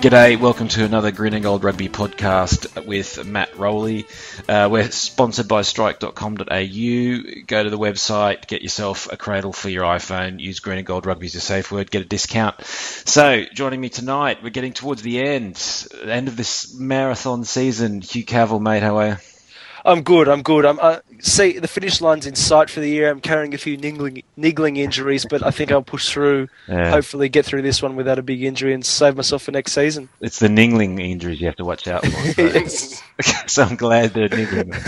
G'day, welcome to another Green and Gold Rugby podcast with Matt Rowley. Uh, we're sponsored by strike.com.au. Go to the website, get yourself a cradle for your iPhone, use Green and Gold Rugby as your safe word, get a discount. So, joining me tonight, we're getting towards the end, end of this marathon season. Hugh Cavill, mate, how are you? I'm good. I'm good. I'm uh, see the finish line's in sight for the year. I'm carrying a few niggling, niggling injuries, but I think I'll push through. Yeah. Hopefully, get through this one without a big injury and save myself for next season. It's the niggling injuries you have to watch out for. So, Yes. so I'm glad they're niggling.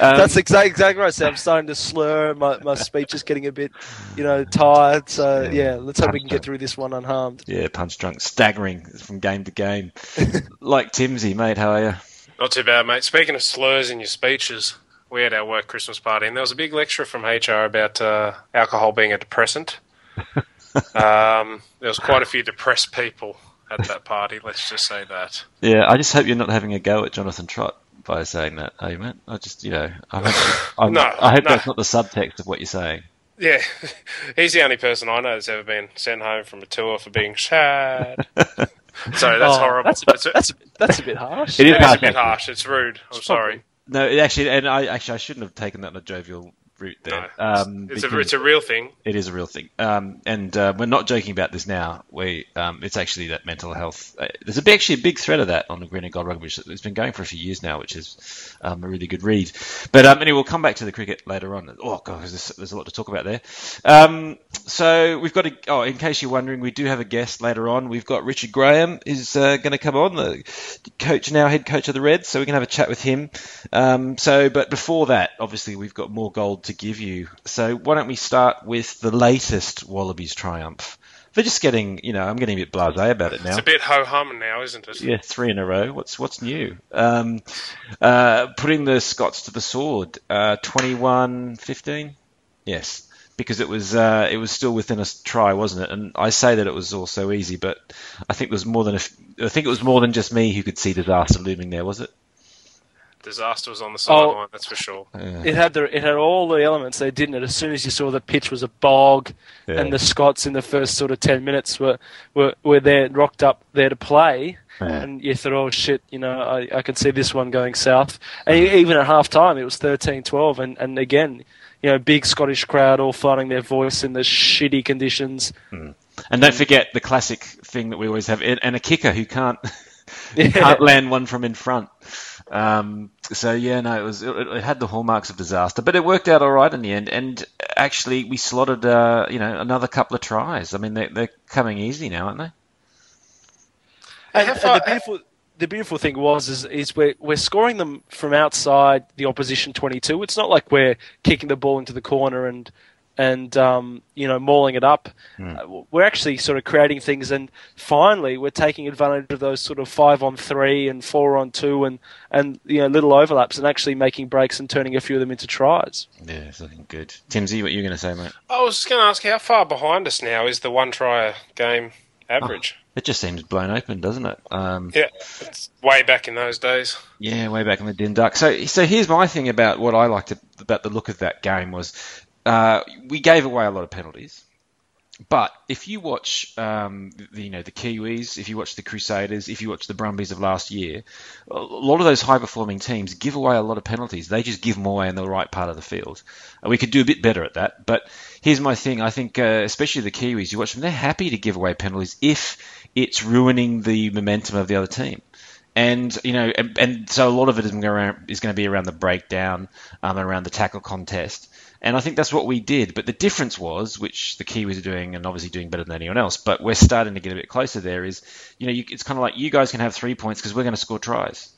Um, That's exactly exactly right. So I'm starting to slur. My my speech is getting a bit, you know, tired. So yeah, let's hope we can get through this one unharmed. yeah, punch drunk, staggering from game to game. like Timsy, mate, how are you? Not too bad, mate. Speaking of slurs in your speeches, we had our work Christmas party, and there was a big lecture from HR about uh, alcohol being a depressant. um, there was quite a few depressed people at that party. Let's just say that. Yeah, I just hope you're not having a go at Jonathan Trott by saying that, are you, mate? I just, you know, I hope, I'm, No, I hope no. that's not the subtext of what you're saying. Yeah, he's the only person I know that's ever been sent home from a tour for being sad. Sorry, that's Oh, horrible. That's a, It's that's a, that's a bit harsh. It is it is a bit harsh. It's rude. I'm sorry. No, it actually, and I actually I shouldn't have taken that in a jovial route there. No, um, it's, a, it's a real thing. it is a real thing, um, and uh, we're not joking about this now. We, um, it's actually that mental health. Uh, there's a big, actually a big thread of that on the Green and Gold Rugby, which has been going for a few years now, which is um, a really good read. But um, anyway, we'll come back to the cricket later on. Oh god, there's, there's a lot to talk about there. Um, so we've got a. Oh, in case you're wondering, we do have a guest later on. We've got Richard Graham is uh, going to come on, the coach now, head coach of the Reds. So we can have a chat with him. Um, so, but before that, obviously, we've got more gold to give you. So why don't we start with the latest Wallabies triumph? They're just getting, you know, I'm getting a bit blasé about it now. It's a bit ho hum now, isn't it? Yeah, three in a row. What's what's new? Um, uh, putting the Scots to the sword. Uh, 21-15? Yes, because it was uh, it was still within a try, wasn't it? And I say that it was all so easy, but I think there was more than a I think it was more than just me who could see disaster looming there, was it? Disaster was on the Oh. sideline, that's for sure. It had the it had all the elements they didn't it. As soon as you saw the pitch was a bog, Yeah. and the Scots in the first sort of ten minutes were were, were there rocked up there to play, Yeah. and you thought, oh shit, you know, I, I can see this one going south. And even at half time, it was 13-12, and and again, you know, big Scottish crowd all finding their voice in the shitty conditions. Hmm. And don't forget the classic thing that we always have, and and a kicker who can't Yeah. can't land one from in front. Um, so yeah, no, it was it, it had the hallmarks of disaster, but it worked out all right in the end. And actually, we slotted uh, you know another couple of tries. I mean, they're, they're coming easy now, aren't they? And, and the beautiful, the beautiful thing was is, is we're we're scoring them from outside the opposition twenty two. It's not like we're kicking the ball into the corner and and um, you know mauling it up. Uh, we're actually sort of creating things, and finally we're taking advantage of those sort of five on three and four on two and and you know little overlaps, and actually making breaks and turning a few of them into tries. Yeah, it's looking good. Timsy, what are you going to say, mate? I was just going to ask, how far behind us now is the one try game average? It just seems blown open, doesn't it? Um, Yeah, it's way back in those days. Yeah, way back in the din duck. So, so here's my thing about what I liked about the look of that game was uh, we gave away a lot of penalties. But if you watch, um, the, you know, the Kiwis, if you watch the Crusaders, if you watch the Brumbies of last year, a lot of those high-performing teams give away a lot of penalties. They just give them away in the right part of the field. And we could do a bit better at that. But here's my thing. I think, uh, especially the Kiwis, you watch them, they're happy to give away penalties if it's ruining the momentum of the other team and you know, and, and so a lot of it is going, going to be around the breakdown, um, around the tackle contest, and I think that's what we did. But the difference was, which the Kiwis are doing, and obviously doing better than anyone else, but we're starting to get a bit closer. There is, you know, you, it's kind of like you guys can have three points because we're going to score tries.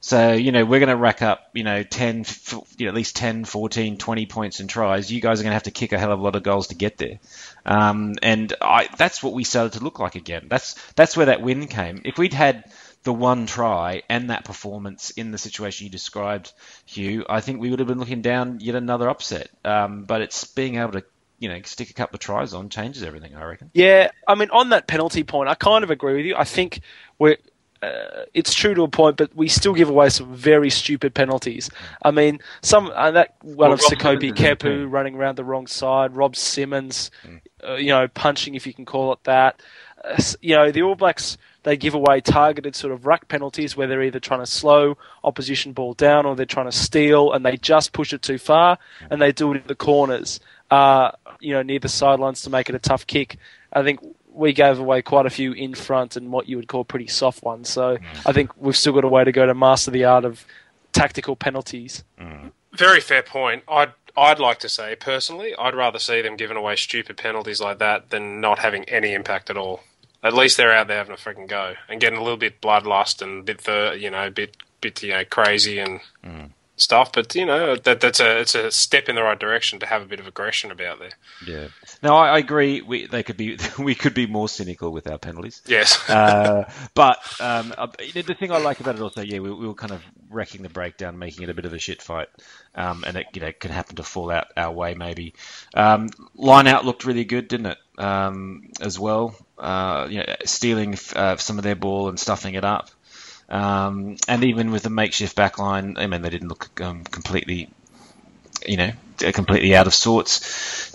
So, you know, we're going to rack up, you know, 10, you know, at least 10, 14, 20 points in tries. You guys are going to have to kick a hell of a lot of goals to get there. Um, and I, that's what we started to look like again. That's, that's where that win came. If we'd had the one try and that performance in the situation you described, Hugh, I think we would have been looking down yet another upset. Um, but it's being able to you know, stick a couple of tries on changes everything. I reckon. Yeah, I mean, on that penalty point, I kind of agree with you. I think we're. Uh, it's true to a point, but we still give away some very stupid penalties. I mean, some uh, that one Well, of Rob Sekope Simmons is in Kepu running around the wrong side, Rob Simmons, Mm. uh, you know, punching if you can call it that. Uh, you know, the All Blacks they give away targeted sort of ruck penalties where they're either trying to slow opposition ball down or they're trying to steal and they just push it too far and they do it in the corners, uh, you know, near the sidelines to make it a tough kick. I think we gave away quite a few in front and what you would call pretty soft ones. So I think we've still got a way to go to master the art of tactical penalties. Very fair point. I'd I'd like to say personally, I'd rather see them giving away stupid penalties like that than not having any impact at all. At least they're out there having a freaking go and getting a little bit bloodlust and a bit thir- you know, a bit bit you know crazy and stuff. But you know that that's a it's a step in the right direction to have a bit of aggression about there. Yeah. No, I, I agree. We they could be we could be more cynical with our penalties. Yes. Uh, but um, uh, the thing I like about it also, yeah, we, we were kind of wrecking the breakdown, making it a bit of a shit fight, um, and it you know could happen to fall out our way maybe. Um, line out looked really good, didn't it? Um, as well, uh, you know, stealing uh, some of their ball and stuffing it up. Um, and even with the makeshift backline, I mean, they didn't look um, completely, you know, completely out of sorts.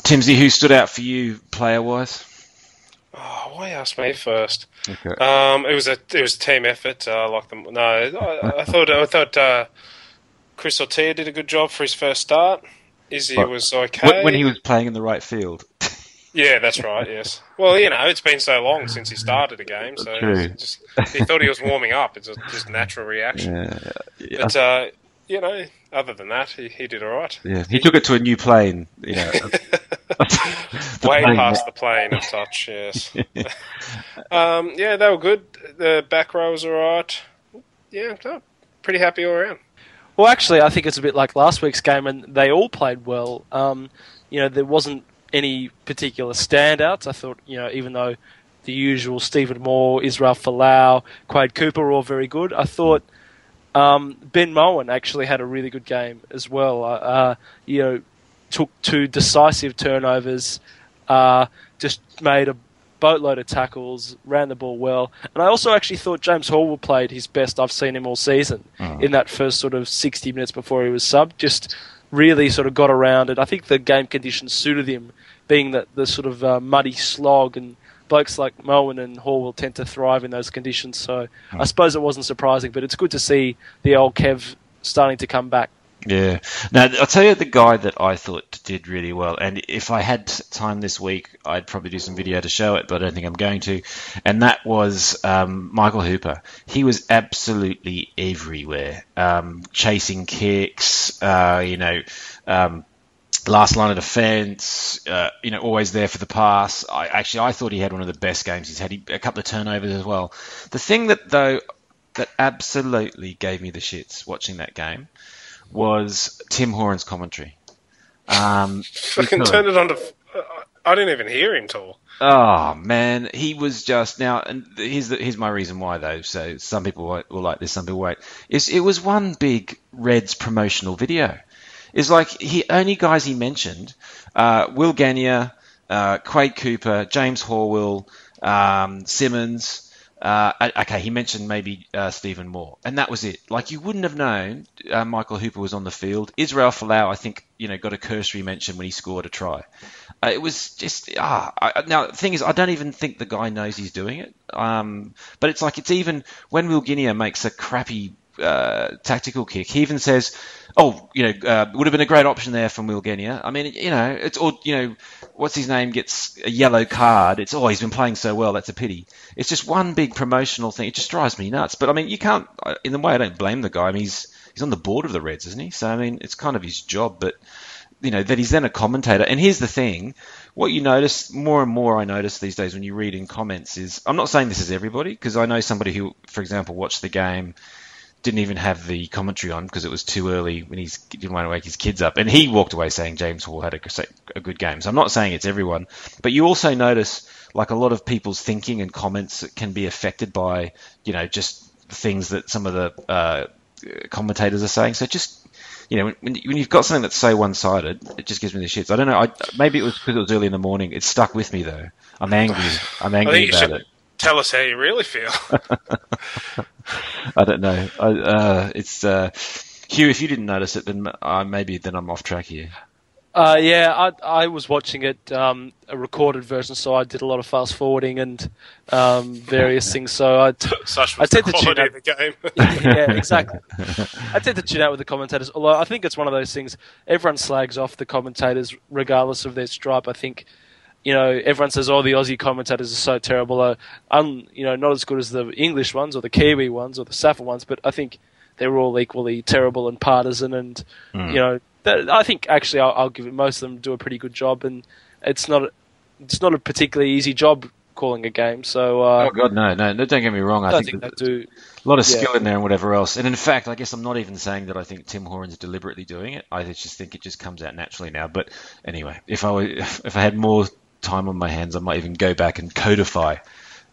Timsy, who stood out for you player wise? oh, why ask me first? Okay. Um, it was a it was a team effort. Uh, like them. No, I, I thought I thought uh, Chris Ortia did a good job for his first start. Izzy What- was okay. When, when he was playing in the right field. Yeah, that's right. Yes. Well, you know, it's been so long since he started a game, so True. it's just, he thought he was warming up. It's a, just natural reaction. Yeah, yeah, But uh, you know, other than that, he, he did all right. yeah. He took it to a new plane. You know, Way plane- past the plane of touch. Yes. um, yeah, they were good. The back row was all right. Yeah, no, pretty happy all around. Well, actually, I think it's a bit like last week's game, and they all played well. Um, you know, there wasn't any particular standouts. I thought, you know, even though the usual Stephen Moore, Israel Folau, Quade Cooper were all very good, I thought um, Ben Mowen actually had a really good game as well. Uh, uh, you know, took two decisive turnovers, uh, just made a boatload of tackles, ran the ball well, and I also actually thought James Horwill played his best I've seen him all season in that first sort of 60 minutes before he was subbed. Just really sort of got around it. I think the game conditions suited him, being that the sort of uh, muddy slog and blokes like Mowen and Horwill will tend to thrive in those conditions. So I suppose it wasn't surprising, but it's good to see the old Kev starting to come back. Yeah. Now, I'll tell you the guy that I thought did really well. And if I had time this week, I'd probably do some video to show it, but I don't think I'm going to. And that was um, Michael Hooper. He was absolutely everywhere, um, chasing kicks, uh, you know, um, last line of defense, uh, you know, always there for the pass. I actually I thought he had one of the best games he's had. He, a couple of turnovers as well. The thing that though that absolutely gave me the shits watching that game was Tim Horan's commentary. Um, Fucking because- turned it on to. I didn't even hear him talk. Oh man, he was just now. And here's the, here's my reason why though. So some people will like this, some people won't. Is it was one big Reds promotional video. It's like he only guys he mentioned: uh, Will Genia, uh, Quade Cooper, James Horwill, um, Simmons. Uh, okay, he mentioned maybe uh, Stephen Moore, and that was it. Like you wouldn't have known uh, Michael Hooper was on the field. Israel Folau, I think, you know, got a cursory mention when he scored a try. Uh, it was just ah. I, now the thing is, I don't even think the guy knows he's doing it. Um, but it's like it's even when Will Genia makes a crappy uh, tactical kick, he even says, "Oh, you know, uh, would have been a great option there from Will Genia." I mean, you know, it's or you know, what's his name gets a yellow card. It's oh, he's been playing so well. That's a pity. It's just one big promotional thing. It just drives me nuts. But I mean, you can't. In the way, I don't blame the guy. I mean, he's he's on the board of the Reds, isn't he? So I mean, it's kind of his job, but you know that he's then a commentator. And here's the thing: what you notice more and more, I notice these days when you read in comments is I'm not saying this is everybody because I know somebody who, for example, watched the game. Didn't even have the commentary on because it was too early when he's he didn't want to wake his kids up, and he walked away saying James Horwill had a, a good game. So I'm not saying it's everyone, but you also notice like a lot of people's thinking and comments can be affected by you know just things that some of the uh, commentators are saying. So just you know, when, when you've got something that's so one-sided, it just gives me the shits. I don't know. I, maybe it was because it was early in the morning. It stuck with me though. I'm angry. I'm angry about should it. Tell us how you really feel. I don't know. I, uh, it's uh, Hugh. If you didn't notice it, then uh, maybe then I'm off track here. Uh, yeah, I, I was watching it um, a recorded version, so I did a lot of fast forwarding and um, various things. So I, t- Such I was the to tune quality out. of the game. yeah, exactly. I tend to tune out with the commentators. Although I think it's one of those things. Everyone slags off the commentators regardless of their stripe. I think, you know, everyone says, "Oh, the Aussie commentators are so terrible." Uh, un, you know, not as good as the English ones or the Kiwi ones or the Safa ones. But I think they're all equally terrible and partisan. And you know, that, I think actually I'll, I'll give it. Most of them do a pretty good job, and it's not. It's not a particularly easy job calling a game. So uh, Oh God, no, no, no! Don't get me wrong. I I think, think that do. a lot of yeah. skill in there and whatever else. And in fact, I guess I'm not even saying that I think Tim Horan's deliberately doing it. I just think it just comes out naturally now. But anyway, if I were, if I had more time on my hands, I might even go back and codify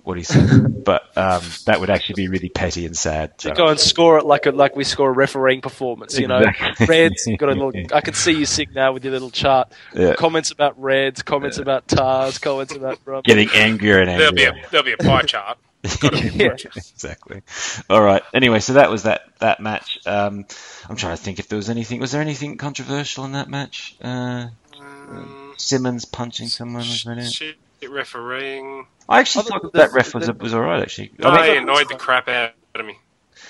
what he said. but um, that would actually be really petty and sad. So. go and score it like a, like we score a refereeing performance. You know, Reds got a little. I can see you sitting now with your little chart. Yeah. Comments about Reds, comments about Tars, comments about Rum. Getting angrier and there'll be angrier. a there'll be a pie chart. Gotta be a Yeah. exactly. All right. Anyway, so that was that that match. Um, I'm trying to think if there was anything. Was there anything controversial in that match? Uh, Simmons punching someone was that it? Shit refereeing. I actually Other thought than that the- ref was was all right. Actually, No, I mean, he annoyed the crap out of me.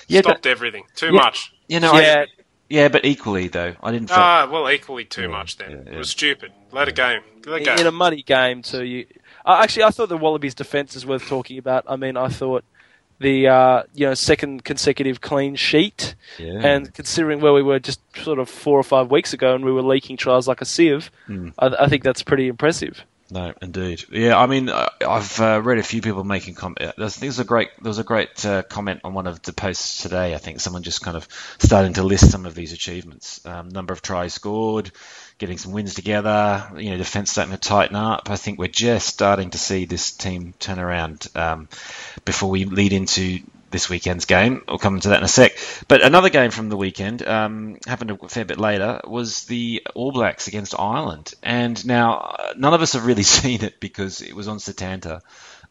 yeah, Stopped but, everything. Too Yeah. much. you know, I- Yeah, yeah, but equally though, I didn't. Feel, Ah, well, equally too Yeah, much then. yeah, It was stupid. Let it go. Let it go. in a muddy game too. You uh, actually, I thought the Wallabies' defense is worth talking about. I mean, I thought the uh, you know second consecutive clean sheet, yeah. and considering where we were just sort of four or five weeks ago, and we were leaking trials like a sieve, Hmm. I, I think that's pretty impressive. No, indeed. Yeah, I mean, uh, I've uh, read a few people making comment. There's, there's a great, there was a great uh, comment on one of the posts today. I think someone just kind of starting to list some of these achievements. Um, number of tries scored, getting some wins together. You know, defense starting to tighten up. I think we're just starting to see this team turn around. Um, before we lead into this weekend's game, I'll come to that in a sec. But another game from the weekend um, happened a fair bit later was the All Blacks against Ireland, and now uh, none of us have really seen it because it was on Setanta.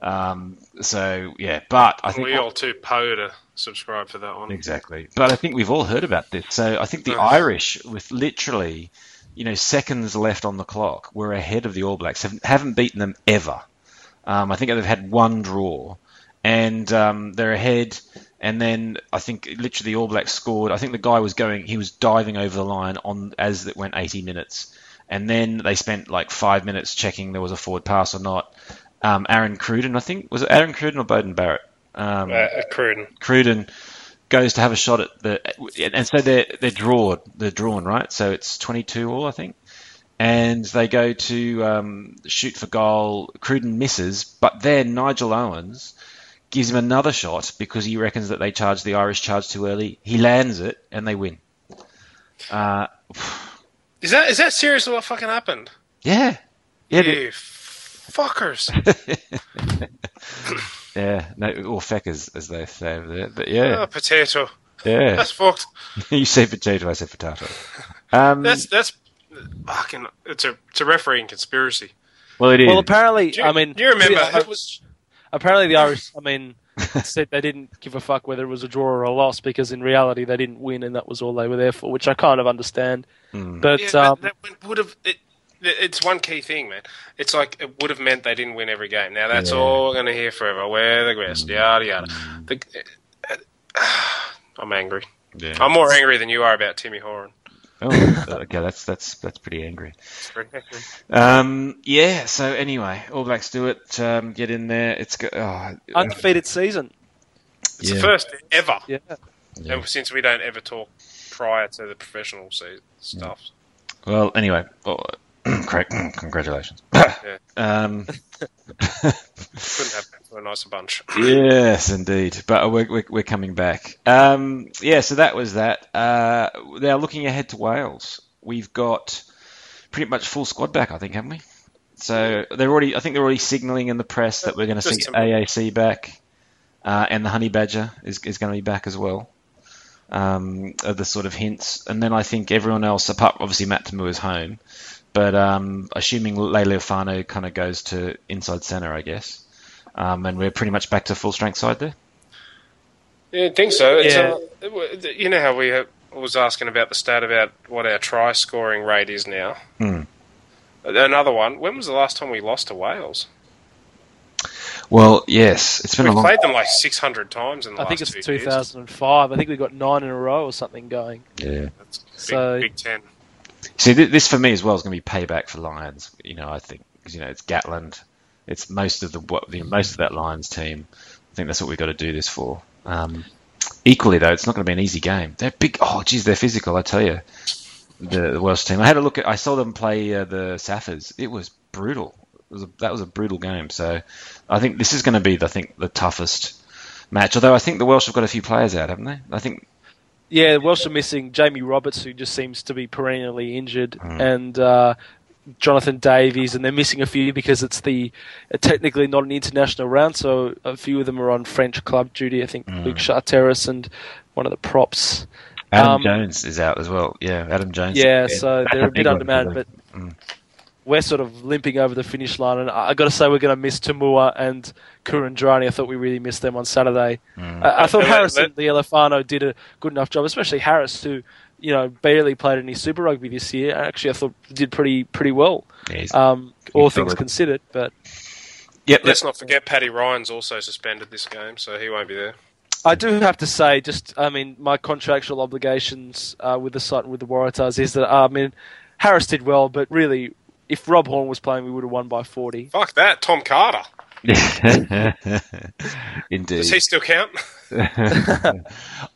Um, so yeah, but I think we all too po to subscribe for that one. Exactly. But I think we've all heard about this. So I think the Irish, with literally, you know, seconds left on the clock, were ahead of the All Blacks. Have, haven't beaten them ever. Um, I think they've had one draw, and um, they're ahead. And then I think literally the All Blacks scored. I think the guy was going, he was diving over the line on as it went 80 minutes, and then they spent like five minutes checking there was a forward pass or not. Um, Aaron Cruden, I think, was it Aaron Cruden or Beauden Barrett? Um, Uh, Cruden. Cruden goes to have a shot at the, and so they're they're drawn, they're drawn, right? So it's 22 all, I think, and they go to um, shoot for goal. Cruden misses, but then Nigel Owens gives him another shot because he reckons that they charged the Irish charge too early. He lands it, and they win. Uh, Is that is that seriously what fucking happened? yeah, yeah, but- fuckers. yeah. No, or feckers as they say over there, but yeah, Oh, potato. yeah. That's fucked. you say potato, I say potato. Um, That's that's fucking. It's a it's a refereeing conspiracy. well, it is. Well, apparently, Do you, I mean, do you remember? yeah, it was apparently the Irish, I mean, said they didn't give a fuck whether it was a draw or a loss because in reality they didn't win and that was all they were there for, which I kind of understand. Hmm. But yeah, um, that, that would have. It, it's one key thing, man. It's like it would have meant they didn't win every game. Now that's Yeah. all we're going to hear forever. We're the best, mm. yada yada. The, eh, eh, I'm angry. Yeah. I'm more angry than you are about Timmy Horan. Oh, uh, okay, that's that's that's pretty angry. Um, yeah. So anyway, All Blacks do it. Um, get in there. It's go- oh, uh, undefeated season. It's Yeah. the first ever, Yeah. Yeah. and since we don't ever talk prior to the professional se- stuff. well. Anyway, oh, oh. Congratulations. um, Couldn't have been for a nicer bunch. yes, indeed. But we're, we're, we're coming back. Um, yeah. So that was that. Uh, now looking ahead to Wales, we've got pretty much full squad back. I think, haven't we? So they're already. I think they're already signalling in the press that we're going to see some- AAC back. uh, and the honey badger is is going to be back as well. Um, are the sort of hints, and then I think everyone else, apart obviously Matt Toomua is home, but um, assuming Leali'ifano kind of goes to inside centre, I guess, um, and we're pretty much back to full strength side there. Yeah, I think so. It's, Yeah. uh, you know how we uh, was asking about the stat about what our try scoring rate is now. Hmm. Another one. When was the last time we lost to Wales? Well, yes, it's been We've a long. played them like 600 times in the I think last it's two years. 2005. I think we got nine in a row or something going. Yeah. That's big, So- Big Ten. See, th- this for me as well is going to be payback for Lions. You know, I think you know it's Gatland, it's most of the what you know, most of that Lions team. I think that's what we've got to do this for. Um, equally though, it's not going to be an easy game. They're big. Oh, geez, they're physical. I tell you, the, the Welsh team. I had a look at. I saw them play uh, the Saffers. It was brutal. It was a, that was a brutal game. So I think this is going to be, I think, the toughest match. Although I think the Welsh have got a few players out, haven't they? I think Yeah, Welsh are missing Jamie Roberts, who just seems to be perennially injured, Mm. and uh, Jonathan Davies, and they're missing a few because it's the uh, technically not an international round, so a few of them are on French club duty. I think Mm. Luke Charteris and one of the props. Adam Um, Jones is out as well. Yeah, Adam Jones. Yeah, so they're a bit big one for undermanned, but Mm. We're sort of limping over the finish line. And I, I got to say, we're going to miss Toomua and Kuridrani. I thought we really missed them on Saturday. Mm. I, I thought Let- Harris and Leali'ifano did a good enough job, especially Harris, who you know barely played any Super Rugby this year. Actually, I thought did pretty pretty well, Yeah, um, all things solid. considered. But Yep. Let's not forget Paddy Ryan's also suspended this game, so he won't be there. I do have to say, just I mean, my contractual obligations uh, with the site and with the Waratahs is that uh, I mean, Harris did well, but really, if Rob Horne was playing, we would have won by forty. Fuck that, Tom Carter. Indeed. Does he still count?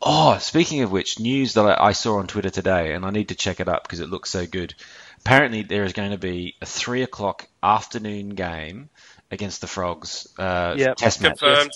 oh, speaking of which, news that I, I saw on Twitter today, and I need to check it up because it looks so good. Apparently, there is going to be a three o'clock afternoon game against the Frogs. Uh, Yep. Test match. Confirmed.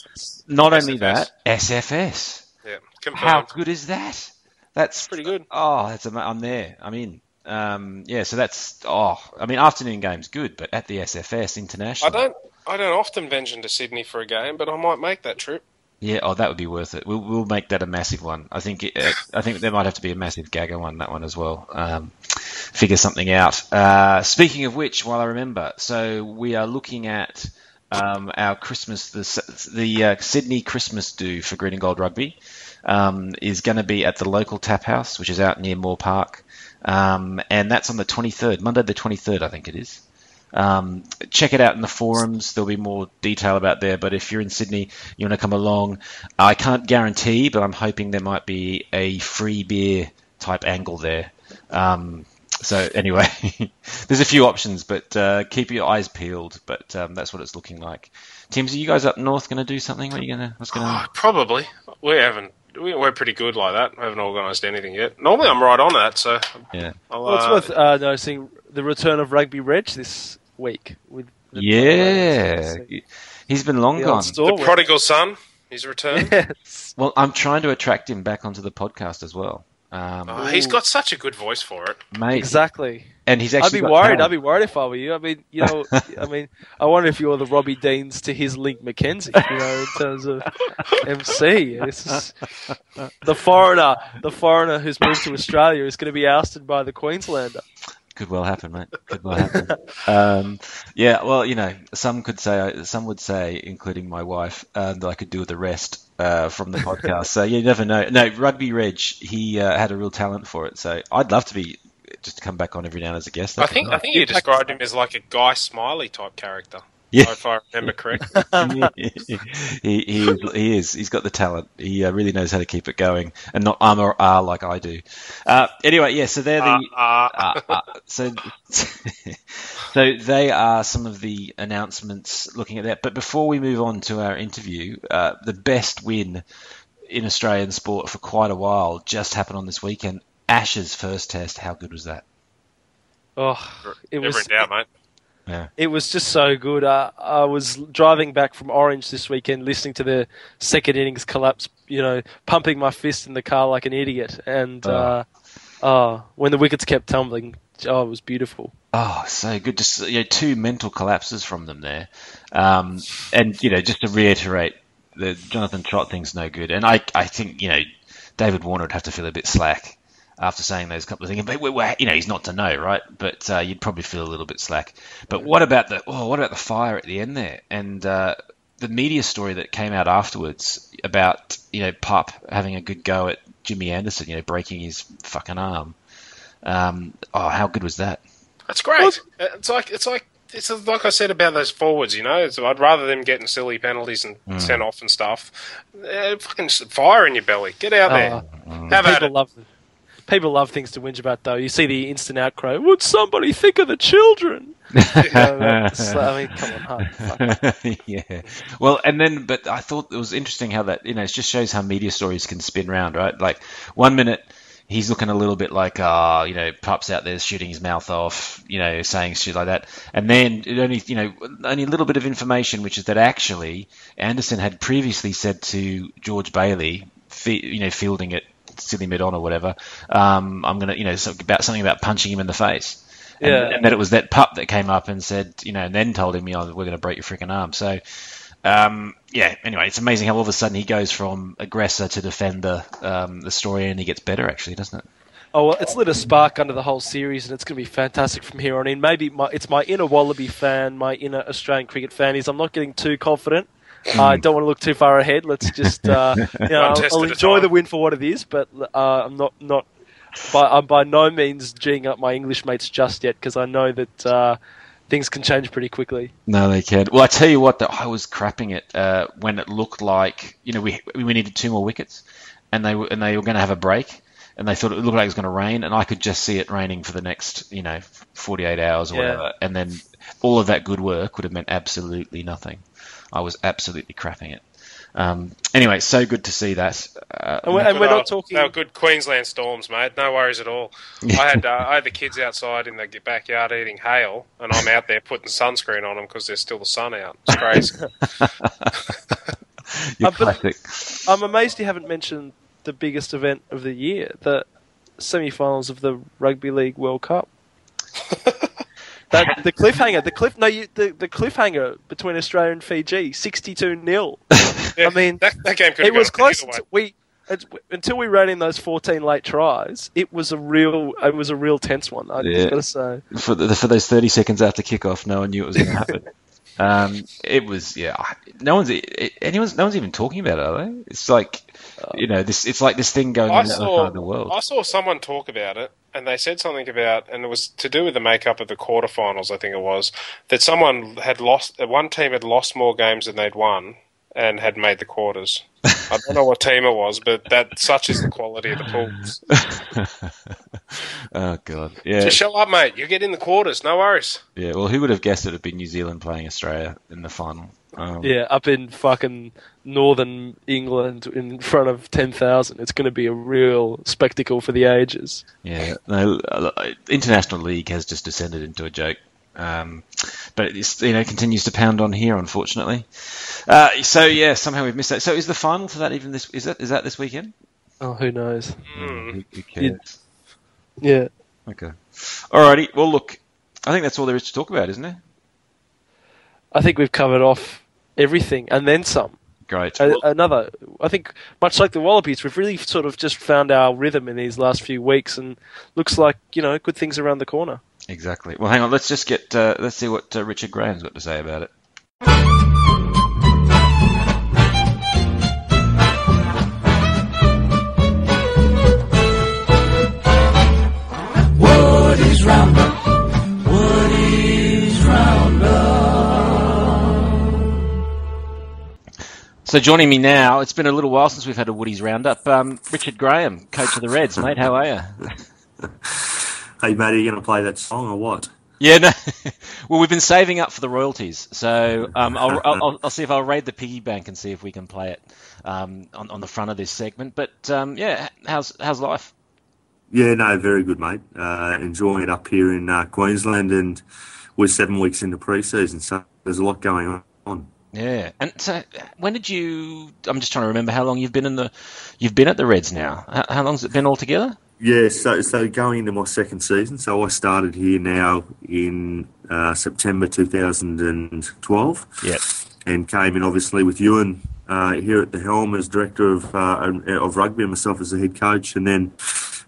Not only that, SFS. Yeah, confirmed. How good is that? That's Pretty good. Oh, that's ama- I'm there. I'm in. Um, yeah, so that's oh, I mean, afternoon game's good, but at the SFS international, I don't. I don't often venture to Sydney for a game, but I might make that trip. Yeah, oh, that would be worth it. We'll we'll make that a massive one. I think it, uh, I think there might have to be a massive Gagger one that one as well. Um, figure something out. Uh, speaking of which, while I remember, so we are looking at um, our Christmas the the uh, Sydney Christmas do for Green and Gold Rugby um, is going to be at the local tap house, which is out near Moore Park, um, and that's on the 23rd, Monday the 23rd, I think it is. Um, check it out in the forums. There'll be more detail about there. But if you're in Sydney, you want to come along, I can't guarantee, but I'm hoping there might be a free beer type angle there. Um, so anyway, there's a few options, but uh, keep your eyes peeled. But um, that's what it's looking like. Tims, are you guys up north going to do something? What are you gonna? What's going Oh, to? probably. We haven't. We, we're pretty good like that. We haven't organised anything yet. Normally, I'm right on that. So Yeah. I'll, Well, it's uh, worth uh, noticing the return of Rugby Reg this week with the Yeah, he's been long The gone. old store. the prodigal son. He's returned. Yes. Well, I'm trying to attract him back onto the podcast as well. Um, Oh, he's got such a good voice for it. mate, Exactly. and he's actually. I'd be worried. talent. I'd be worried if I were you. I mean, you know, I mean, I wonder if you're the Robbie Deans to his Link McKenzie, you know, in terms of MC. This is the foreigner, the foreigner who's moved to Australia is going to be ousted by the Queenslander. Could well happen, mate. Could well happen. um, yeah, well, you know, some could say, some would say, including my wife, um, that I could do the rest uh, from the podcast. so you never know. No, Rugby Reg, he uh, had a real talent for it. So I'd love to be just to come back on every now and as a guest. I That'd be think I think you described him as like a Guy Smiley type character. Yeah. If I remember correctly. he, he, is, he is. He's got the talent. He uh, really knows how to keep it going and not um or ah like I do. Uh, anyway, yeah. So they're the. Uh, uh, uh, uh, so, so they are some of the announcements looking at that. But before we move on to our interview, uh, the best win in Australian sport for quite a while just happened on this weekend. Ashes first test. How good was that? Oh, it never was in doubt, mate. Yeah. it was just so good. Uh, I was driving back from Orange this weekend, listening to the second innings collapse. You know, pumping my fist in the car like an idiot, and Oh. uh, oh, when the wickets kept tumbling, oh, it was beautiful. Oh, so good. Just you know, two mental collapses from them there, um, and you know, just to reiterate, the Jonathan Trott thing's no good, and I I think you know David Warner would have to feel a bit slack after saying those couple of things. But we're, we're, you know he's not to know, right? But uh, you'd probably feel a little bit slack. But what about the oh, what about the fire at the end there and uh, the media story that came out afterwards about you know Pup having a good go at Jimmy Anderson, you know breaking his fucking arm. Um, oh, how good was that? That's great. It's like it's like it's like I said about those forwards. You know, it's, I'd rather them getting silly penalties and Mm. sent off and stuff. Uh, fucking fire in your belly. Get out there. Oh, Have at it. love people love things to whinge about though. You see the instant outcry. Would somebody think of the children? You know, that's- I mean, come on, yeah. Well, and then, but I thought it was interesting how that, you know, it just shows how media stories can spin round, right? Like, one minute he's looking a little bit like, ah, you know, Pup's out there shooting his mouth off, you know, saying shit like that. And then it only, you know, only a little bit of information, which is that actually Anderson had previously said to George Bailey, you know, fielding it silly mid on or whatever, um, I'm going to, you know, so about something about punching him in the face. And, Yeah. and that it was that pup that came up and said, you know, and then told him, you know, we're going to break your freaking arm. So, um, yeah, anyway, it's amazing how all of a sudden he goes from aggressor to defender, um, the story, and he gets better, actually, doesn't it? Oh, well, it's lit a spark under the whole series, and it's going to be fantastic from here on in. Maybe my, it's my inner Wallaby fan, my inner Australian cricket fan. Is I'm not getting too confident. I don't want to look too far ahead. Let's just, uh, you know, I'll I'll enjoy the win for what it is, but uh, I'm not not. By, I'm by no means geeing up my English mates just yet because I know that uh, things can change pretty quickly. No, they can. Well, I tell you what, though, I was crapping it uh, when it looked like, you know, we we needed two more wickets, and they were and they were going to have a break, and they thought it looked like it was going to rain, and I could just see it raining for the next, you know, 48 hours or Yeah. whatever, and then all of that good work would have meant absolutely nothing. I was absolutely crapping it. Um, anyway, so good to see that. Uh, And we're, and we're not talking. They were good Queensland storms, mate. No worries at all. I had uh, I had the kids outside in the backyard eating hail, and I'm out there putting sunscreen on them because there's still the sun out. It's crazy. you're Uh, but- classic. I'm amazed you haven't mentioned the biggest event of the year, the semi-finals of the Rugby League World Cup. that the cliffhanger, the cliff, no, you, the the cliffhanger between Australia and Fiji, sixty-two 0 Yeah, I mean, that, that game could It was close. To, we it's- until we ran in those fourteen late tries. It was a real, it was a real tense one. I Yeah. just got to say. for the, for those 30 seconds after kickoff, no one knew it was going to happen. um, it was yeah. No one's it, anyone's no one's even talking about it, are they? It's like you know this. It's like this thing going I on in the other saw, of the world. I saw someone talk about it, and they said something about, and it was to do with the makeup of the quarterfinals. I think it was that someone had lost. One team had lost more games than they'd won, and had made the quarters. I don't know what team it was, but that such is the quality of the pools. oh god, yeah, Just show up, mate. You get in the quarters. No worries. yeah. Well, who would have guessed it'd be New Zealand playing Australia in the final? Um, Yeah, up in fucking northern England in front of ten thousand. It's going to be a real spectacle for the ages. Yeah, no, uh, international league has just descended into a joke, um, but it's you know continues to pound on here, unfortunately. Uh, so yeah, somehow we've missed that. So is the final for that even this? Is that is that this weekend? Oh, who knows? Mm. Who, who cares? Yeah. Okay. Alrighty. Well, look, I think that's all there is to talk about, isn't it? I think we've covered off everything and then some. Great. A- another, I think, much like the Wallabies, we've really sort of just found our rhythm in these last few weeks, and looks like you know good things around the corner. Exactly. Well, hang on. Let's just get. Uh, let's see what uh, Richard Graham's got to say about it. Woody's Roundup. Woody's So joining me now, it's been a little while since we've had a Woody's roundup. Um, Richard Graham, coach of the Reds, mate. How are you? Hey, mate, are you going to play that song or what? Yeah, no. well, we've been saving up for the royalties, so um, I'll, I'll, I'll see if I'll raid the piggy bank and see if we can play it um, on, on the front of this segment. But um, yeah, how's how's life? Yeah, no, very good, mate. Uh, enjoying it up here in uh, Queensland, and we're seven weeks into pre-season, so there's a lot going on. Yeah, and so when did you? I'm just trying to remember how long you've been in the. You've been at the Reds now. How, how long's it been altogether? Yeah, so so going into my second season, so I started here now in uh, September 2012, Yep. and came in obviously with Ewen uh, here at the helm as director of uh, of rugby and myself as the head coach. And then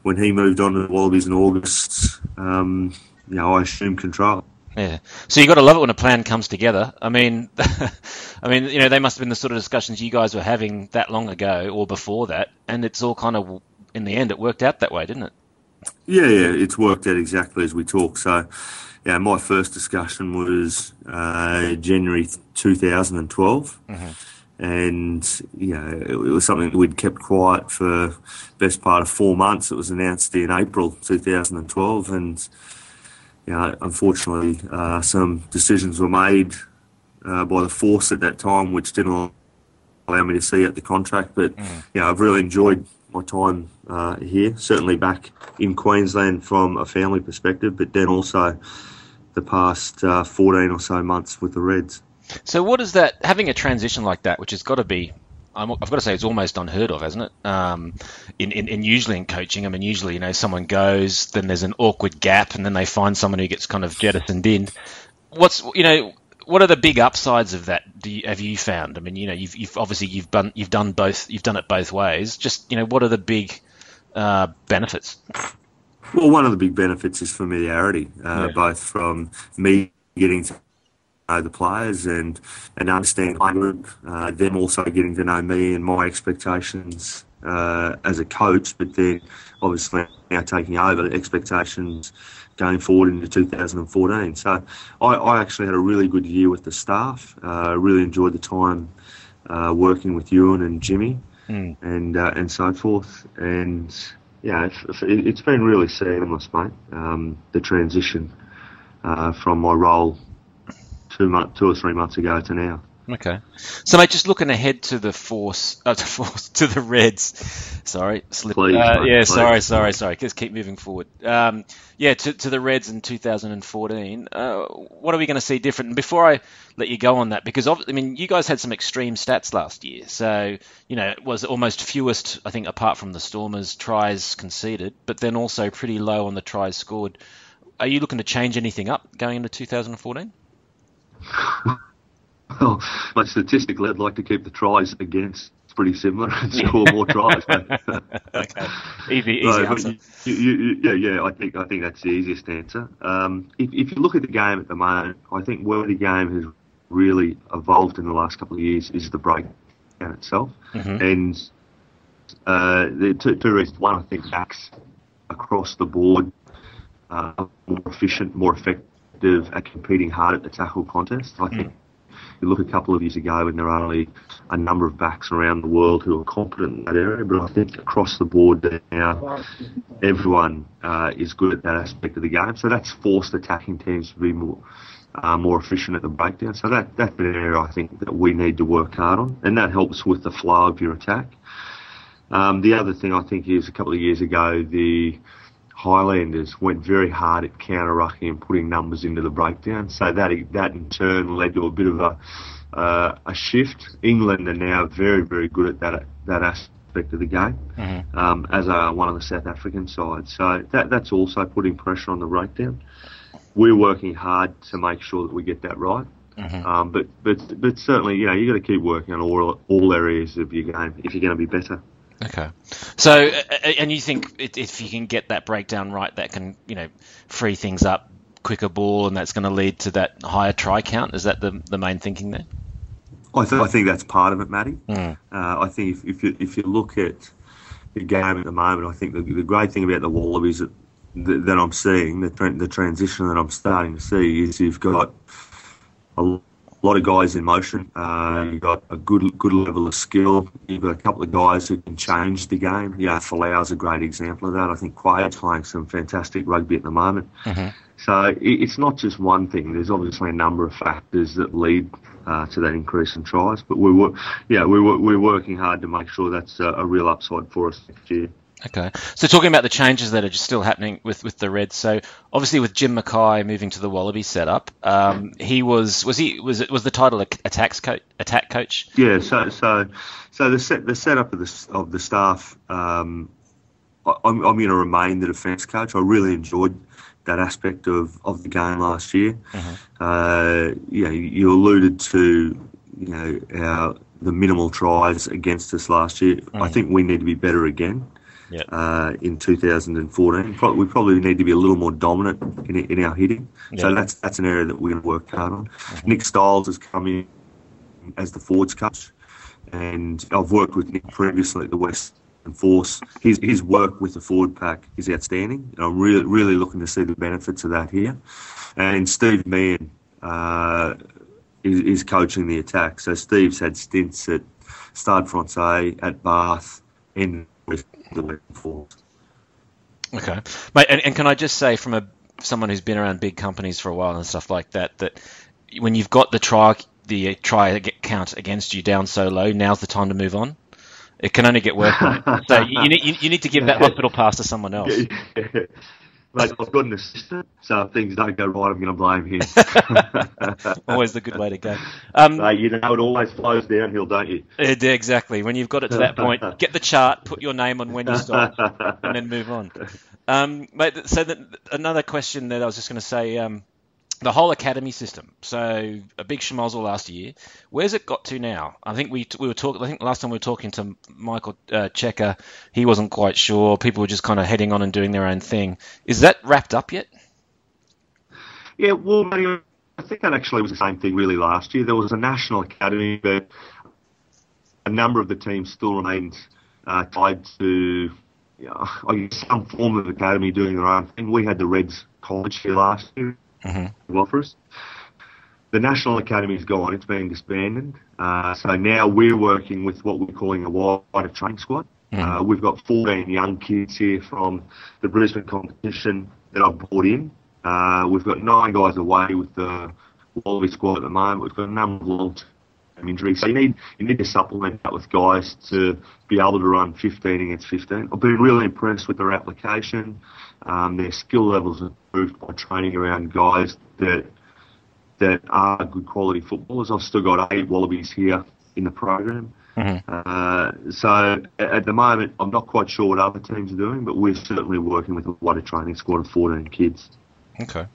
when he moved on to the Wallabies in August, um, you know, I assumed control. Yeah. So you got to love it when a plan comes together. I mean, I mean, you know, they must have been the sort of discussions you guys were having that long ago or before that, and it's all kind of in the end it worked out that way, didn't it? Yeah, yeah, it's worked out exactly as we talk. So, yeah, my first discussion was uh, January 2012. Mm-hmm and you know it, was something that we'd kept quiet for best part of four months. It was announced in April 2012, and you know, unfortunately, uh, some decisions were made uh, by the force at that time, which didn't allow me to see out the contract. But mm. you know, I've really enjoyed my time uh, here. Certainly back in Queensland from a family perspective, but then also the past uh, 14 or so months with the Reds. So, what is that? Having a transition like that, which has got to be, i have got to say, it's almost unheard of, hasn't it? Um, in, in, in, usually in coaching, I mean, usually you know someone goes, then there's an awkward gap, and then they find someone who gets kind of jettisoned in. What's you know, what are the big upsides of that? You, have you found? I mean, you know, you've, you've obviously you've done you've done both, you've done it both ways. Just you know, what are the big uh, benefits? Well, one of the big benefits is familiarity, uh, yeah. both from me getting to know the players and and understand my group, uh, them also getting to know me and my expectations uh, as a coach, but then obviously now taking over the expectations going forward into 2014. So I, I actually had a really good year with the staff. Uh, really enjoyed the time uh, working with Ewen and Jimmy mm. and uh, and so forth. And yeah, it's, it's been really seamless, mate. Um, the transition uh, from my role two month, two or three months ago to now. Okay, so mate, just looking ahead to the force, uh, to force to the Reds. Sorry, slip. Please, uh, mate, yeah, please. sorry, sorry, sorry. Just keep moving forward. Um, yeah, to, to the Reds in 2014. Uh, what are we going to see different? And before I let you go on that, because I mean, you guys had some extreme stats last year. So you know, it was almost fewest, I think, apart from the Stormers tries conceded, but then also pretty low on the tries scored. Are you looking to change anything up going into 2014? Well, but statistically, I'd like to keep the tries against pretty similar and score more tries. okay, easy, easy so, answer. You, you, yeah, yeah. I think I think that's the easiest answer. Um, if, if you look at the game at the moment, I think where the game has really evolved in the last couple of years is the breakdown itself, mm-hmm. and uh, the two, two reasons. One, I think backs across the board uh, more efficient, more effective at competing hard at the tackle contest. I think you look a couple of years ago and there are only a number of backs around the world who are competent in that area, but I think across the board now everyone uh, is good at that aspect of the game. So that's forced attacking teams to be more uh, more efficient at the breakdown. So that that's an area I think that we need to work hard on, and that helps with the flow of your attack. Um, the other thing I think is a couple of years ago the Highlanders went very hard at counter rucking and putting numbers into the breakdown. So that that in turn led to a bit of a uh, a shift. England are now very very good at that that aspect of the game, mm-hmm. um, as are one of the South African sides. So that that's also putting pressure on the breakdown. We're working hard to make sure that we get that right. Mm-hmm. Um, but but but certainly, you know, you got to keep working on all all areas of your game if you're going to be better. Okay. So, and you think if you can get that breakdown right, that can, you know, free things up, quicker ball, and that's going to lead to that higher try count? Is that the, the main thinking there? I, th- I think that's part of it, Matty. Mm. Uh, I think if, if, you, if you look at the game at the moment, I think the, the great thing about the Wallabies that, that I'm seeing, the, the transition that I'm starting to see, is you've got a a lot of guys in motion. Uh, you've got a good good level of skill. You've got a couple of guys who can change the game. Yeah, Folau's a great example of that. I think Quade's playing some fantastic rugby at the moment. Mm-hmm. So it's not just one thing. There's obviously a number of factors that lead uh, to that increase in tries. But we were, yeah, we were, we're working hard to make sure that's a, a real upside for us next year. Okay. So talking about the changes that are just still happening with, with the Reds. So obviously with Jim McKay moving to the Wallaby setup, um, he was was he was it was the title attacks coach attack coach? Yeah. So so so the set the setup of the of the staff. Um, I'm, I'm going to remain the defence coach. I really enjoyed that aspect of, of the game last year. Mm-hmm. Uh, you know, you alluded to you know our the minimal tries against us last year. I think we need to be better again. Yeah. Uh, in 2014, Pro- we probably need to be a little more dominant in, in our hitting. So that's that's an area that we're going to work hard on. Nick Stiles has come in as the forwards coach, and I've worked with Nick previously at the Western Force. His his work with the forward pack is outstanding, and I'm really really looking to see the benefits of that here. And Steve Meehan uh, is, is coaching the attack. So Steve's had stints at Stade Francais, at Bath, and with the Western Force. Okay, mate, and, and can I just say, from a someone who's been around big companies for a while and stuff like that, that when you've got the try the try count against you down so low, now's the time to move on. It can only get worse. So you need you, you need to give that hospital pass to someone else. Mate, I've got an assistant, so if things don't go right, I'm going to blame him. Always the good way to go. Um, you know it always flows downhill, don't you? Yeah, exactly. When you've got it to that point, get the chart, put your name on when you stop, and then move on. Um, mate, so the, another question that I was just going to say, um, the whole academy system. So a big schmozzle last year. Where's it got to now? I think we we were talking. I think last time we were talking to Michael uh, Cheika, he wasn't quite sure. People were just kind of heading on and doing their own thing. Is that wrapped up yet? Yeah, well, I think that actually was the same thing really last year. There was a national academy, but a number of the teams still remained uh, tied to you know, some form of academy doing their own thing. We had the Reds College here last year, for us. The National Academy's gone; it's been disbanded. Uh, so now we're working with what we're calling a wider training squad. Uh, we've got 14 young kids here from the Brisbane competition that I've brought in. Uh, we've got nine guys away with the Wallaby squad at the moment. We've got a number of long-term injuries, so you need you need to supplement that with guys to be able to run 15 against 15. I've been really impressed with their application. Um, their skill levels have improved by training around guys that that are good quality footballers. I've still got eight Wallabies here in the program. Uh, so at the moment, I'm not quite sure what other teams are doing, but we're certainly working with a wider training squad of 14 kids. Okay.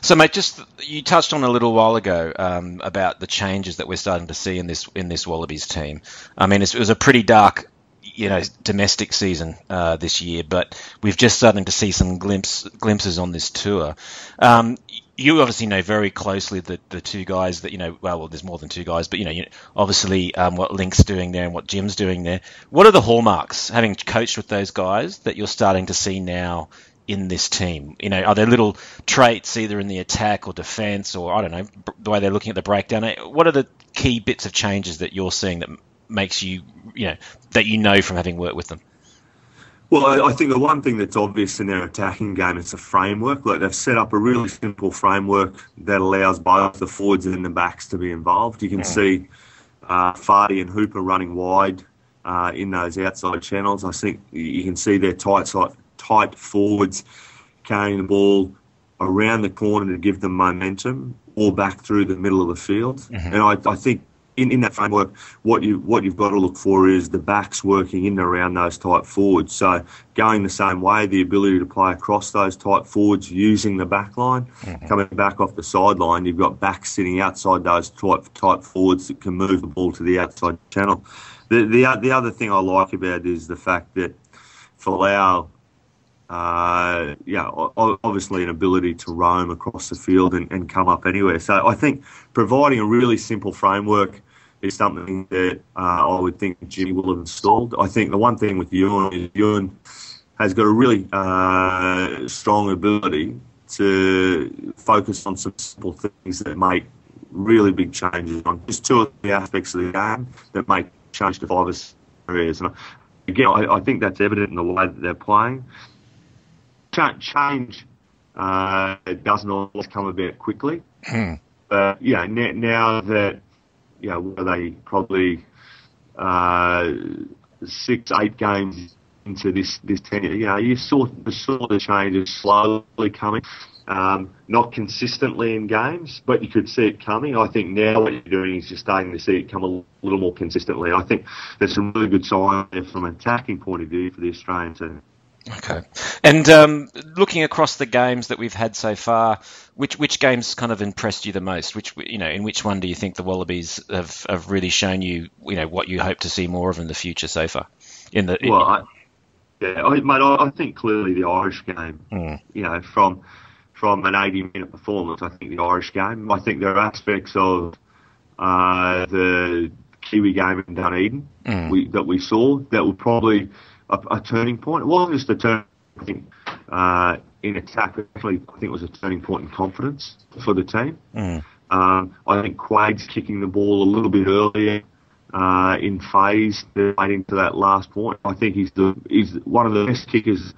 So, mate, just you touched on a little while ago um, about the changes that we're starting to see in this in this Wallabies team. I mean, it was a pretty dark, you know, domestic season uh, this year, but we've just starting to see some glimpse glimpses on this tour. Um, you obviously know very closely the, the two guys that you know. Well, well, there's more than two guys, but you know, you obviously um, what Link's doing there and what Jim's doing there. What are the hallmarks, having coached with those guys, that you're starting to see now in this team? You know, are there little traits either in the attack or defense, or I don't know, the way they're looking at the breakdown? Uh, What are the key bits of changes that you're seeing that makes you, you know, that you know from having worked with them? Well, I, I think the one thing that's obvious in their attacking game is a framework. Like they've set up a really simple framework that allows both the forwards and the backs to be involved. You can see uh, Fardy and Hooper running wide uh, in those outside channels. I think you can see their tight side, tight forwards carrying the ball around the corner to give them momentum, or back through the middle of the field. Mm-hmm. And I, I think in, in that framework, what you what you've got to look for is the backs working in and around those tight forwards. So going the same way, the ability to play across those tight forwards using the back line, mm-hmm. coming back off the sideline, you've got backs sitting outside those tight tight forwards that can move the ball to the outside channel. The the the other thing I like about it is the fact that Folau uh, yeah, obviously an ability to roam across the field and, and come up anywhere. So I think providing a really simple framework is something that uh, I would think Jimmy will have installed. I think the one thing with Ewen is Ewen has got a really uh, strong ability to focus on some simple things that make really big changes on just two of the aspects of the game that make change to five areas. And again, I, I think that's evident in the way that they're playing. Cha- change uh, doesn't always come about quickly. but yeah, now, now that you know, were they probably uh, six, eight games into this this tenure, you know, you saw the sort of changes slowly coming. Um, not consistently in games, but you could see it coming. I think now what you're doing is you're starting to see it come a little more consistently. I think there's some really good signs there from an attacking point of view for the Australian team. Okay. And um, looking across the games that we've had so far, which which games kind of impressed you the most? Which you know, in which one do you think the Wallabies have, have really shown you, you know, what you hope to see more of in the future so far? In the Well, I, yeah, I, mate, I, I think clearly the Irish game, Mm. you know, from from an 80 minute performance, I think the Irish game, I think there are aspects of uh, the Kiwi game in Dunedin Mm. we, that we saw that were probably a, a turning point. It wasn't just a turning point uh, in attack, actually, I think it was a turning point in confidence for the team. Mm. Um, I think Quade's kicking the ball a little bit earlier uh, in phase leading to that last point. I think he's the he's one of the best kickers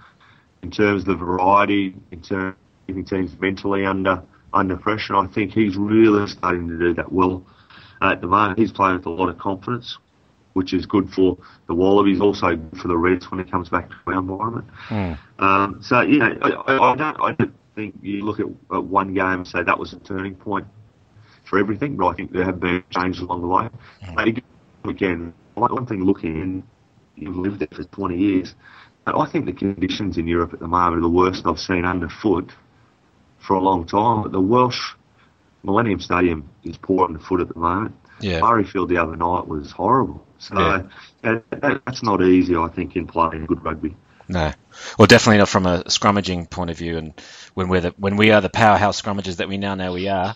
in terms of the variety, in terms of keeping teams mentally under under pressure. I think he's really starting to do that well at the moment. He's playing with a lot of confidence, which is good for the Wallabies, also good for the Reds when it comes back to our environment. Um, so you know, I, I, don't I don't think you look at, at one game and say that was a turning point for everything, but I think there have been changes along the way. But again- one thing looking in, you've lived there for 20 years, but I think the conditions in Europe at the moment are the worst I've seen underfoot for a long time. But the Welsh Millennium Stadium is poor underfoot at the moment. Yeah. Murrayfield the other night was horrible. So Yeah. that, that's not easy, I think, in playing good rugby. No, well, definitely not from a scrummaging point of view, and when we're the, when we are the powerhouse scrummagers that we now know we are,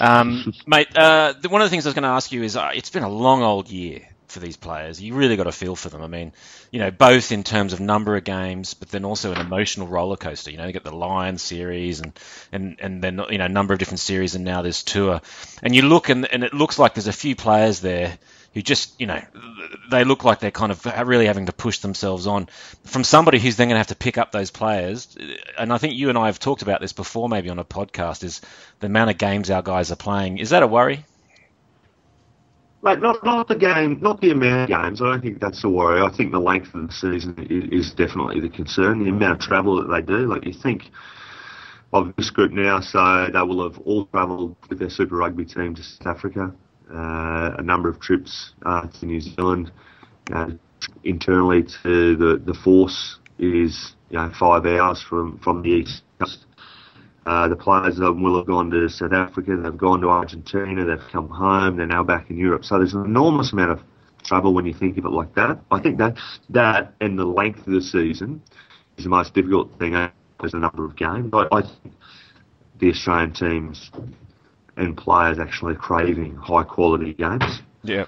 um, mate. Uh, the, one of the things I was going to ask you is, uh, it's been a long old year for these players. You really got a feel for them. I mean, you know, both in terms of number of games, but then also an emotional roller coaster. You know, you get the Lions series and and and then you know, a number of different series, and now this tour. And you look and and it looks like there's a few players there who just, you know, they look like they're kind of really having to push themselves on. From somebody who's then going to have to pick up those players, and I think you and I have talked about this before, maybe on a podcast, is the amount of games our guys are playing. Is that a worry? Mate, not not the game, not the amount of games. I don't think that's a worry. I think the length of the season is, is definitely the concern. The amount of travel that they do. Like you think of this group now, so they will have all travelled with their Super Rugby team to South Africa. Uh, a number of trips uh, to New Zealand. Internally to the the force is you know five hours from from the east coast. Uh, the players them will have gone to South Africa, they've gone to Argentina, they've come home, they're now back in Europe. So there's an enormous amount of trouble when you think of it like that. I think that that and the length of the season is the most difficult thing as a number of games. I think the Australian teams and players actually craving high quality games. Yeah.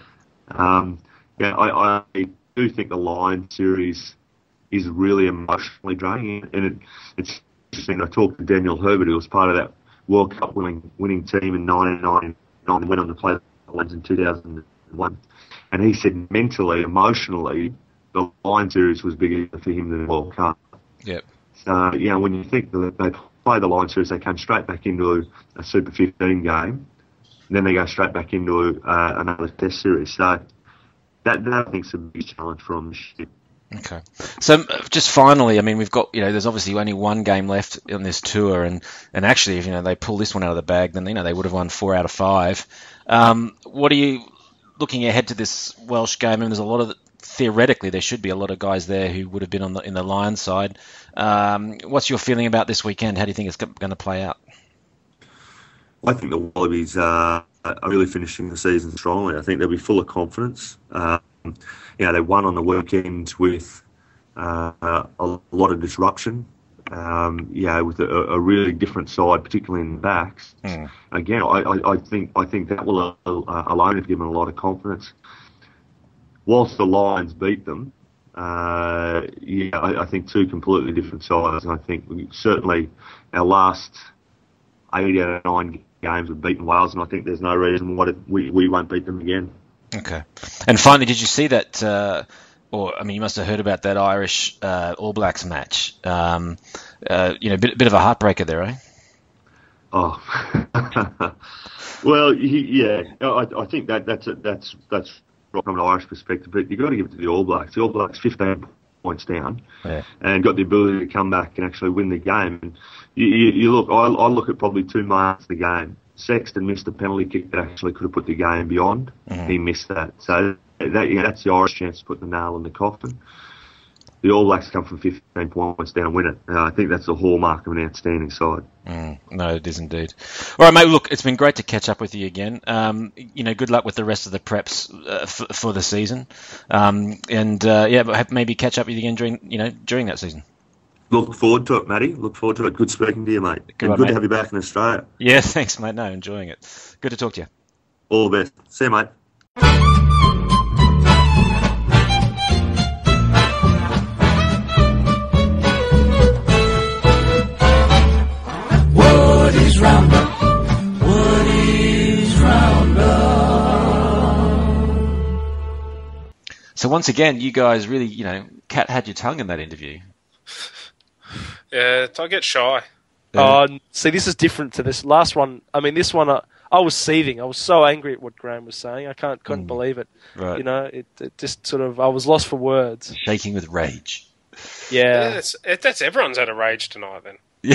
Um, yeah, I, I do think the Lion series is really emotionally draining, and it, it's interesting. I talked to Daniel Herbert, who was part of that World Cup winning winning team in 1999 and went on to play the Lions in 2001, and he said mentally, emotionally, the Lion series was bigger for him than the World Cup. Yep. So, yeah, when you think that they play the series, they come straight back into a, Super 15 game, and then they go straight back into uh, another Test series. So that, that I think is a big challenge for them. Okay. So just finally, I mean, we've got you know, there's obviously only one game left on this tour, and and actually, if you know they pull this one out of the bag, then you know they would have won four out of five. Um, what are you looking ahead to this Welsh game? I mean, there's a lot of theoretically there should be a lot of guys there who would have been on the in the Lions side. Um, what's your feeling about this weekend? How do you think it's going to play out? I think the Wallabies uh, are really finishing the season strongly. I think they'll be full of confidence. Um, you know, they won on the weekend with uh, a lot of disruption. Um, yeah, with a, a really different side, particularly in the backs. Mm. Again, I, I, I think I think that will uh, alone have given a lot of confidence. Whilst the Lions beat them, uh, yeah, I, I think two completely different sides. And I think we, certainly our last eight out of nine games we've beaten Wales, and I think there's no reason why we, we won't beat them again. Okay. And finally, did you see that? Uh, or I mean, you must have heard about that Irish uh, All Blacks match. Um, uh, you know, bit bit of a heartbreaker there, eh? Oh, well, yeah, I, I think that that's a, that's that's right from an Irish perspective, but you've got to give it to the All Blacks. The All Blacks 15 points down, Yeah. and got the ability to come back and actually win the game. And you, you, you look, I, I look at probably two marks of the game. Sexton missed a penalty kick that actually could have put the game beyond. Mm-hmm. He missed that, so that, yeah, that's the Irish chance to put the nail in the coffin. The All Blacks come from 15 points down and win it. Uh, I think that's the hallmark of an outstanding side. Mm, no, it is indeed. All right, mate. Look, it's been great to catch up with you again. Um, you know, good luck with the rest of the preps uh, for, for the season, um, and uh, yeah, but maybe catch up with you again during you know during that season. Look forward to it, Matty. Look forward to it. Good speaking to you, mate. Good and one, good mate. to have you back in Australia. Yeah, thanks, mate. No, enjoying it. Good to talk to you. All the best. See you, mate. What is Roundup? What is Roundup? So once again, you guys really, you know, Cat had your tongue in that interview. Yeah, I get shy. Oh, n- see, this is different to this last one. I mean, this one, uh, I was seething. I was so angry at what Graham was saying. I can't couldn't Mm. believe it. Right. You know, it, it just sort of I was lost for words. Shaking with rage. Yeah, Yeah. it's, it, that's everyone's had a rage tonight. Then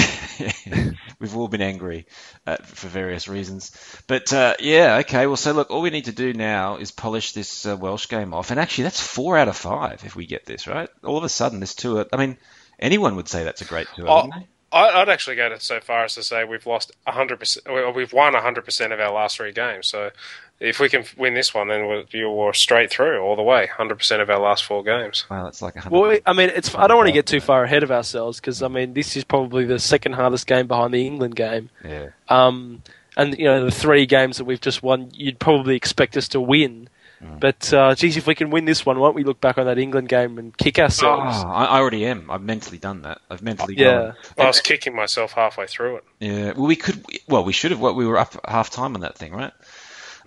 Yeah, we've all been angry uh, for various reasons. But uh, yeah, okay. Well, so look, all we need to do now is polish this uh, Welsh game off, and actually, that's four out of five if we get this right. All of a sudden, this tour. I mean, anyone would say that's a great tour. Oh, wouldn't they? I, I'd actually go to so far as to say we've lost hundred percent. We've won hundred percent of our last three games. So if we can win this one, then we're, you're straight through all the way. Hundred percent of our last four games. Wow, that's like a hundred. Well, I mean, it's. I don't want to get too far ahead of ourselves because I mean, this is probably the second hardest game behind the England game. yeah. Um, and you know, the three games that we've just won, you'd probably expect us to win. Mm. But uh, geez, if we can win this one, won't we look back on that England game and kick Oh, ourselves? I, I already am. I've mentally done that. I've mentally Yeah. gone. I was kicking myself halfway through it. Yeah, well, we could. Well, we should have. What we were up half time on that thing, right?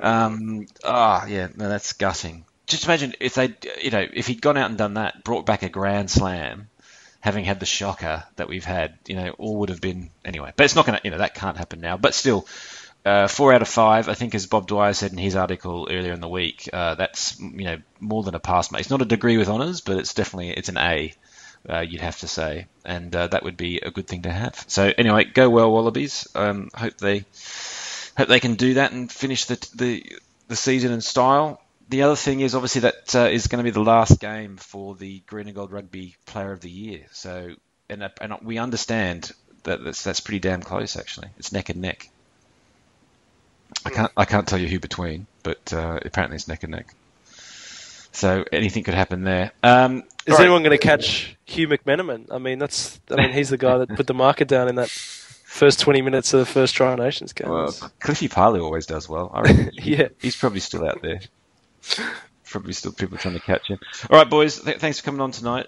Um. Ah, yeah. No, that's gutting. Just imagine if they, you know, if he'd gone out and done that, brought back a grand slam, having had the shocker that we've had, you know, all would have been anyway. But it's not going to, you know, that can't happen now. But still, uh, four out of five. I think, as Bob Dwyer said in his article earlier in the week, uh, that's you know more than a pass. Mate. It's not a degree with honours, but it's definitely it's an A. Uh, you'd have to say, and uh, that would be a good thing to have. So anyway, go well, Wallabies. Um, hope they hope they can do that and finish the the, the season in style. The other thing is obviously that uh, is going to be the last game for the Green and Gold Rugby Player of the Year. So and and we understand that that's that's pretty damn close actually. It's neck and neck. I can't I can't tell you who between, but uh, apparently it's neck and neck. So anything could happen there. Um, Is all right. anyone going to catch Hugh McMeniman? I mean, that's. I mean, he's the guy that put the marker down in that first twenty minutes of the first Tri Nations game. Well, Cliffy Palu always does well. I reckon Yeah. he's probably still out there. Probably still people trying to catch him. All right, boys. Th- thanks for coming on tonight.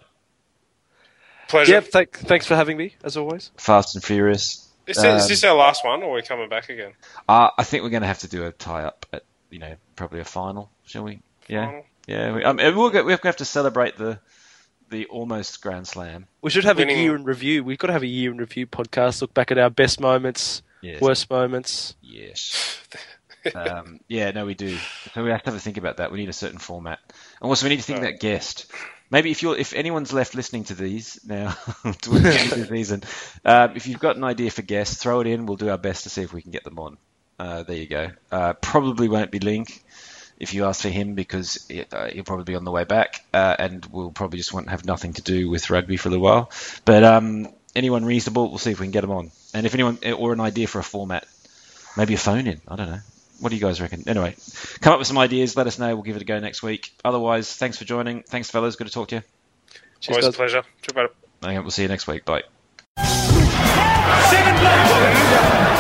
Pleasure. Yep. Th- thanks for having me, as always. Fast and Furious. Is, this, is Um, this our last one, or are we coming back again? Uh, I think we're going to have to do a tie up at you know probably a final, shall we? Yeah, Final? yeah. We, um, we'll go, we have to celebrate the the almost Grand Slam. We should have Winning- a year in review. We've got to have a year in review podcast. Look back at our best moments, Yes. worst moments. Yes. um, yeah, no, we do. So we have to have a think about that. We need a certain format, and also we need to think about guest. Maybe if you're, if anyone's left listening to these now, towards the end of the season, um, if you've got an idea for guests, throw it in. We'll do our best to see if we can get them on. Uh, there you go. Uh, probably won't be Link if you ask for him because he- uh, he'll probably be on the way back, uh, and we'll probably just want have nothing to do with rugby for a little while. But um, anyone reasonable, we'll see if we can get them on. And if anyone or an idea for a format, maybe a phone in. I don't know. What do you guys reckon? Anyway, come up with some ideas. Let us know. We'll give it a go next week. Otherwise, thanks for joining. Thanks, fellas. Good to talk to you. Cheers, Always a pleasure. Talk about it. Okay, we'll see you next week. Bye. Seven blood.